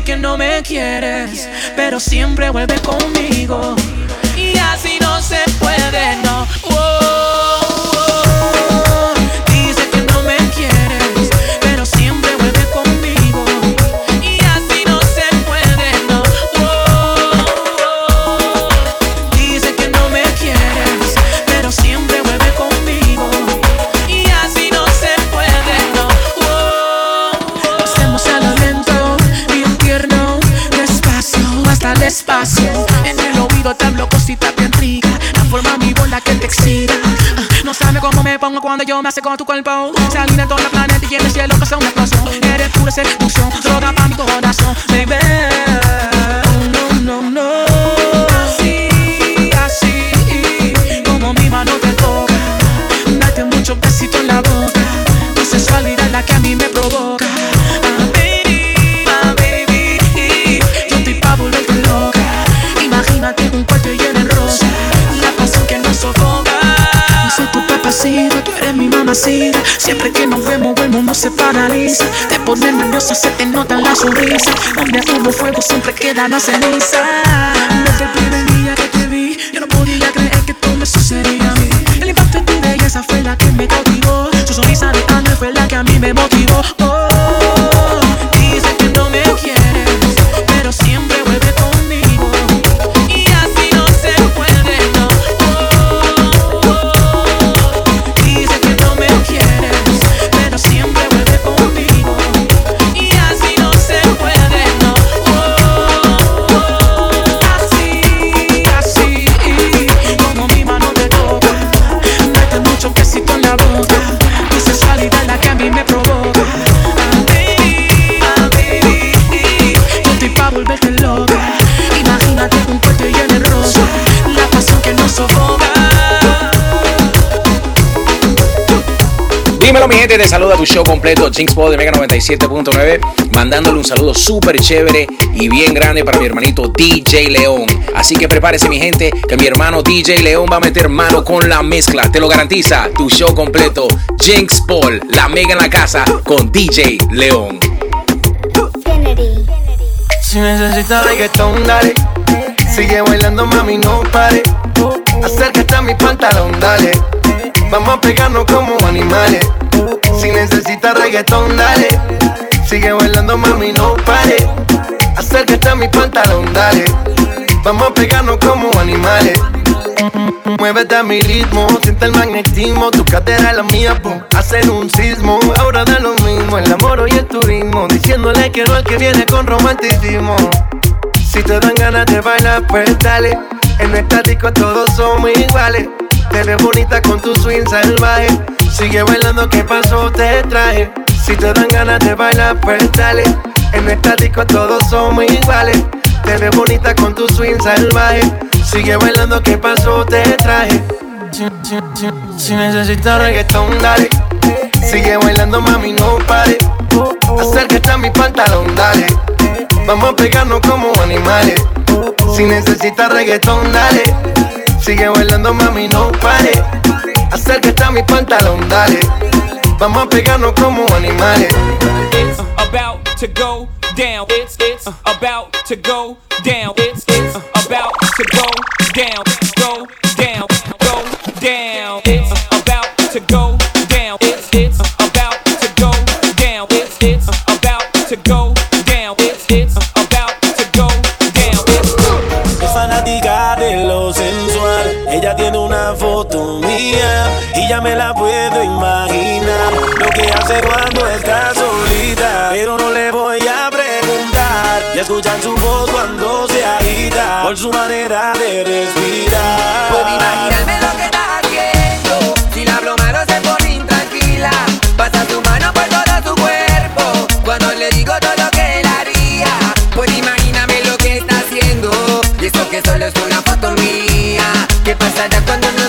Que no me quieres, pero siempre vuelve conmigo. Y así no se puede, no. En el oído te hablo cositas te intriga. La forma mi bola que te excita. Ah, no sabe cómo me pongo cuando yo me hace con tu cuerpo. Salir de todo el planeta y en el cielo pasa una explosión. Eres pura seducción, droga pa' mi corazón, baby. Tú eres mi mamacita. Siempre que nos vemos, el mundo se paraliza. Te pones nerviosa, se te nota la sonrisa. Donde hubo fuego, siempre queda la ceniza. Desde el primer día que te vi, yo no podía creer que todo me sucedía a mí. El impacto de tu belleza fue la que me cautivó. Su sonrisa de ángel fue la que a mí me motivó. Dímelo mi gente, te saluda tu show completo Jinx de Mega 97.9 Mandándole un saludo súper chévere y bien grande para mi hermanito DJ León. Así que prepárese mi gente que mi hermano DJ León va a meter mano con la mezcla Te lo garantiza, tu show completo Jinx Paul, la mega en la casa con DJ León. Si necesitas reggaetón, dale. Sigue bailando mami, no pare. Acércate a mi pantalón, dale Vamos a pegarnos como animales si necesitas reggaetón, dale. Sigue bailando, mami, no pare. Acércate a mi pantalón, dale. Vamos a pegarnos como animales. Muévete a mi ritmo, siente el magnetismo. Tu cadera es la mía, boom, hacen un sismo. Ahora da lo mismo, el amor y el turismo. Diciéndole que no al que viene con romanticismo. Si te dan ganas de bailar, pues dale. En el estático todos somos iguales. Te ves bonita con tu swing salvaje. Sigue bailando, ¿qué pasó? Te traje. Si te dan ganas de bailar, pues dale. En esta disco todos somos iguales. Te ves bonita con tu swing salvaje. Sigue bailando, ¿qué pasó? Te traje. Si, necesitas reggaetón, dale. Sigue bailando, mami, no pare. Acércate a mi pantalón, dale. Vamos a pegarnos como animales. Si necesitas reggaetón, dale. Sigue bailando, mami, no pare. Acércate a mi pantalón, dale. Vamos a pegarnos como animales. It's about to go down. It's it's about to go down. It's it's about to go down. Go down. Hace cuando está solita, pero no le voy a preguntar. Y escuchan su voz cuando se agita por su manera de respirar. Puedo imaginarme lo que está haciendo. Si la hablo malo se pone intranquila. Pasa su mano por todo su cuerpo. Cuando le digo todo lo que él haría. Puedo imaginarme lo que está haciendo. Y eso que solo es una foto mía. ¿Qué pasará cuando nos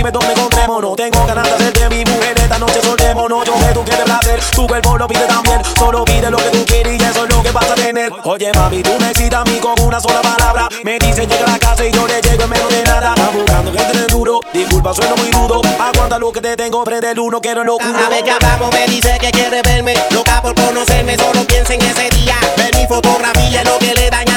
Dime dónde encontrémonos. Tengo ganas de hacerte mi mujer. Esta noche soltémonos. Yo sé tú quieres placer. Tu cuerpo lo pide también. Solo pide lo que tú quieres y eso es lo que vas a tener. Oye, mami, tú me excitas a mí con una sola palabra. Me dice llega a la casa y yo le llego en menos de nada. Buscando que entre duro. Disculpa, sueno muy rudo. Aguanta lo que te tengo frente al uno, quiero locura. Cada vez que hablamos me dice que quiere verme Loca por conocerme, solo piensa en ese día Ver mi fotografía es lo que le daña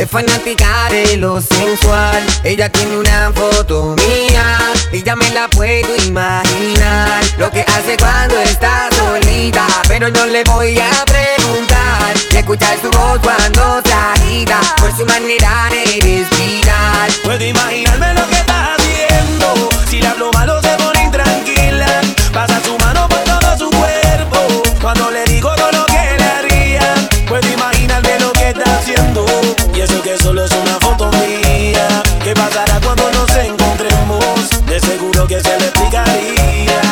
es fanática de lo sensual. Ella tiene una foto mía y ya me la puedo imaginar. Lo que hace cuando está solita, pero no le voy a preguntar. Y escuchar su voz cuando se agita por su manera de respirar. Puedo imaginarme lo que está haciendo. Si le hablo malo se pone intranquila. Pasa su mano por todo su cuerpo. Cuando le digo todo lo que le haría. Puedo imaginarme Y eso que solo es una foto mía. ¿Qué pasará cuando nos encontremos? De seguro que se le explicaría.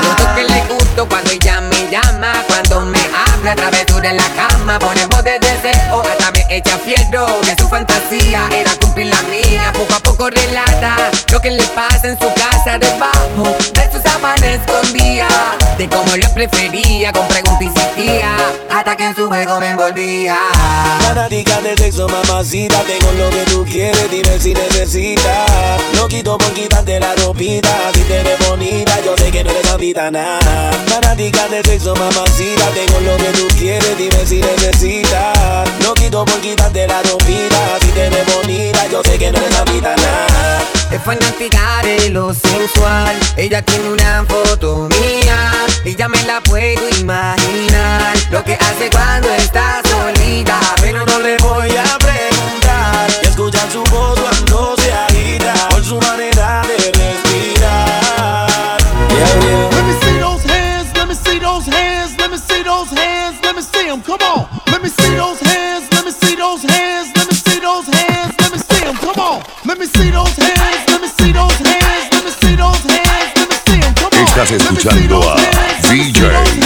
Noto que le gusto cuando ella me llama Cuando me habla travesura en la cama Pone de deseo Hasta me echa fierro Que su fantasía era cumplir la mía Poco a poco relata Lo que le pasa en su casa debajo De sus sábanas escondía De cómo prefería Con preguntas insistía Hasta que en su juego me envolvía. Fanática de sexo, mamacita Tengo lo que tú quieres, dime si necesitas. No quito por quitarte la ropita Si te ves bonita, yo sé que no eres nada. Fanática de sexo, mamacita Tengo lo que tú quieres, dime si necesitas. No quito por quitarte la ropita Si te ves bonita, yo sé que no eres nada. Es fanática de lo sensual Ella tiene una foto mía Y ya me la puedo imaginar Lo que hace cuando está solita Pero no le voy a preguntar Y escuchar su voz cuando se agita Por su manera de respirar Yeah, yeah. Let me see those hands, let me see those hands, let me see those hands, let me see them, come on. Let me see those hands, let me see those hands, let me see those hands, let me see them, come on. Let me see those hands, let me see those hands, let me see those hands, let me see them, come on. Estás escuchando a DJ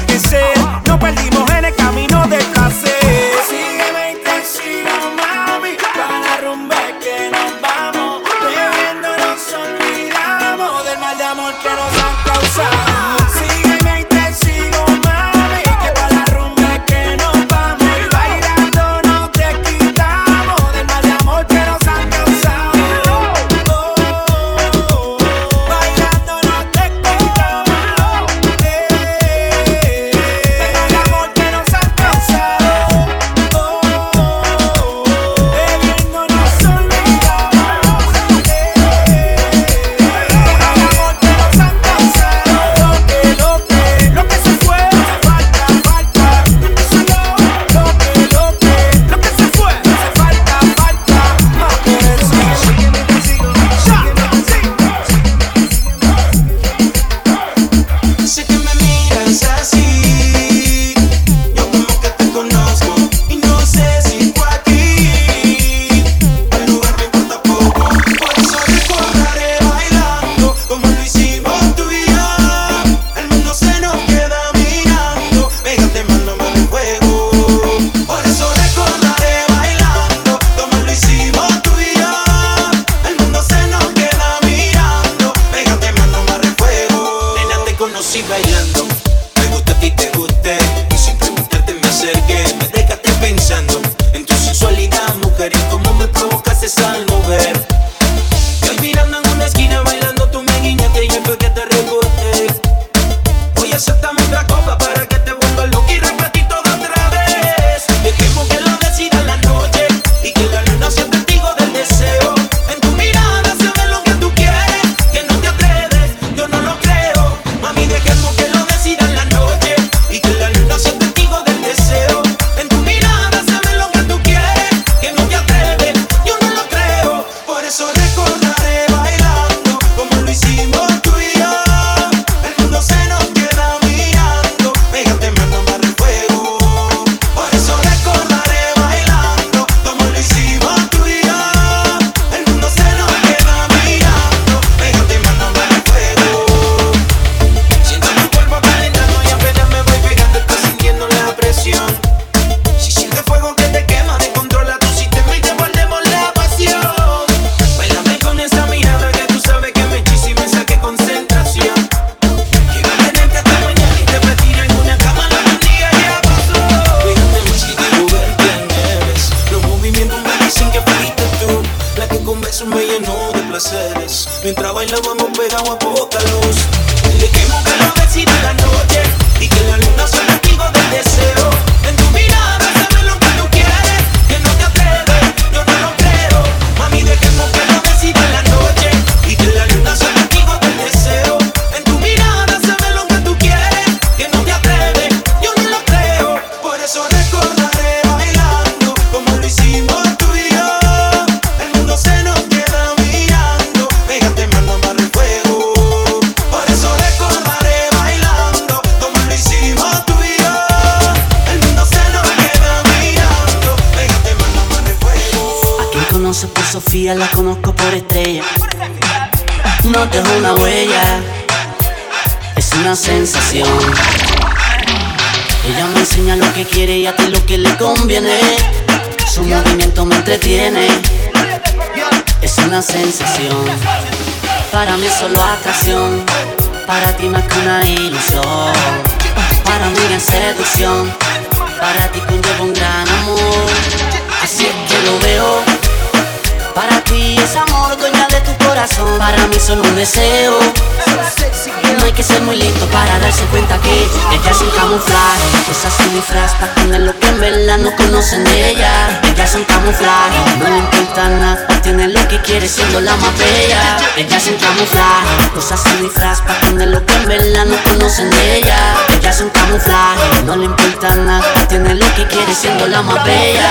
lo que sea. No perdimos they don't want to una sensación. Ella me enseña lo que quiere y a lo que le conviene. Su movimiento me entretiene. Es una sensación. Para mí es solo atracción. Para ti más que una ilusión. Para mí es seducción. Para ti conlleva un gran amor. Así es que lo veo. Para ti es amor, dueña de tu corazón. Para mí solo un deseo no hay que ser muy listo para darse cuenta que ella es un camuflaje. Usa su disfraz para lo que en verdad no conocen ella. Ella es un camuflaje, no le importa nada. tiene lo que quiere siendo la más bella. Ella es un camuflaje, usa su disfraz para lo que en verdad no conocen ella. Ella es un camuflaje, no le importa nada. tiene lo que quiere siendo la más bella.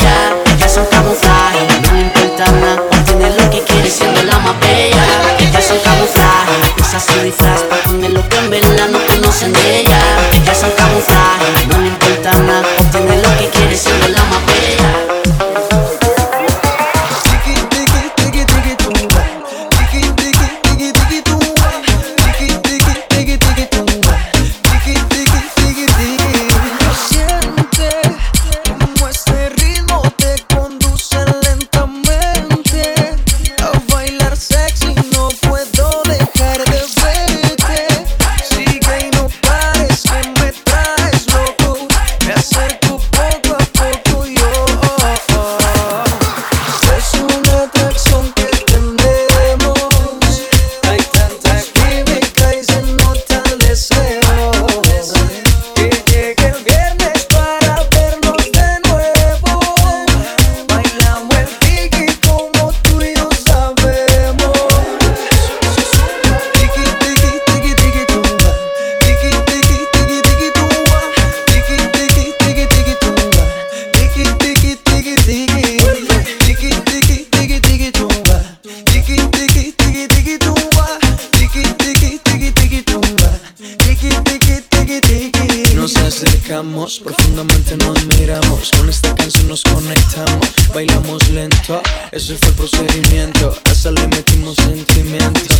profundamente nos miramos. Con esta canción nos conectamos, bailamos lento. Ese fue el procedimiento, a esa le metimos sentimiento.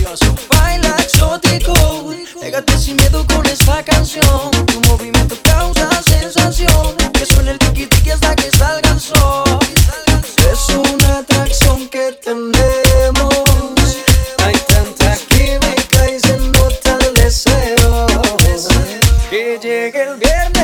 Baila exótico, pégate sin miedo con esta canción. Tu movimiento causa sensación, que suena el tiki tiki hasta que salga el sol. Es una atracción que tenemos. Hay tanta química y se nota el deseo. Que llegue el viernes.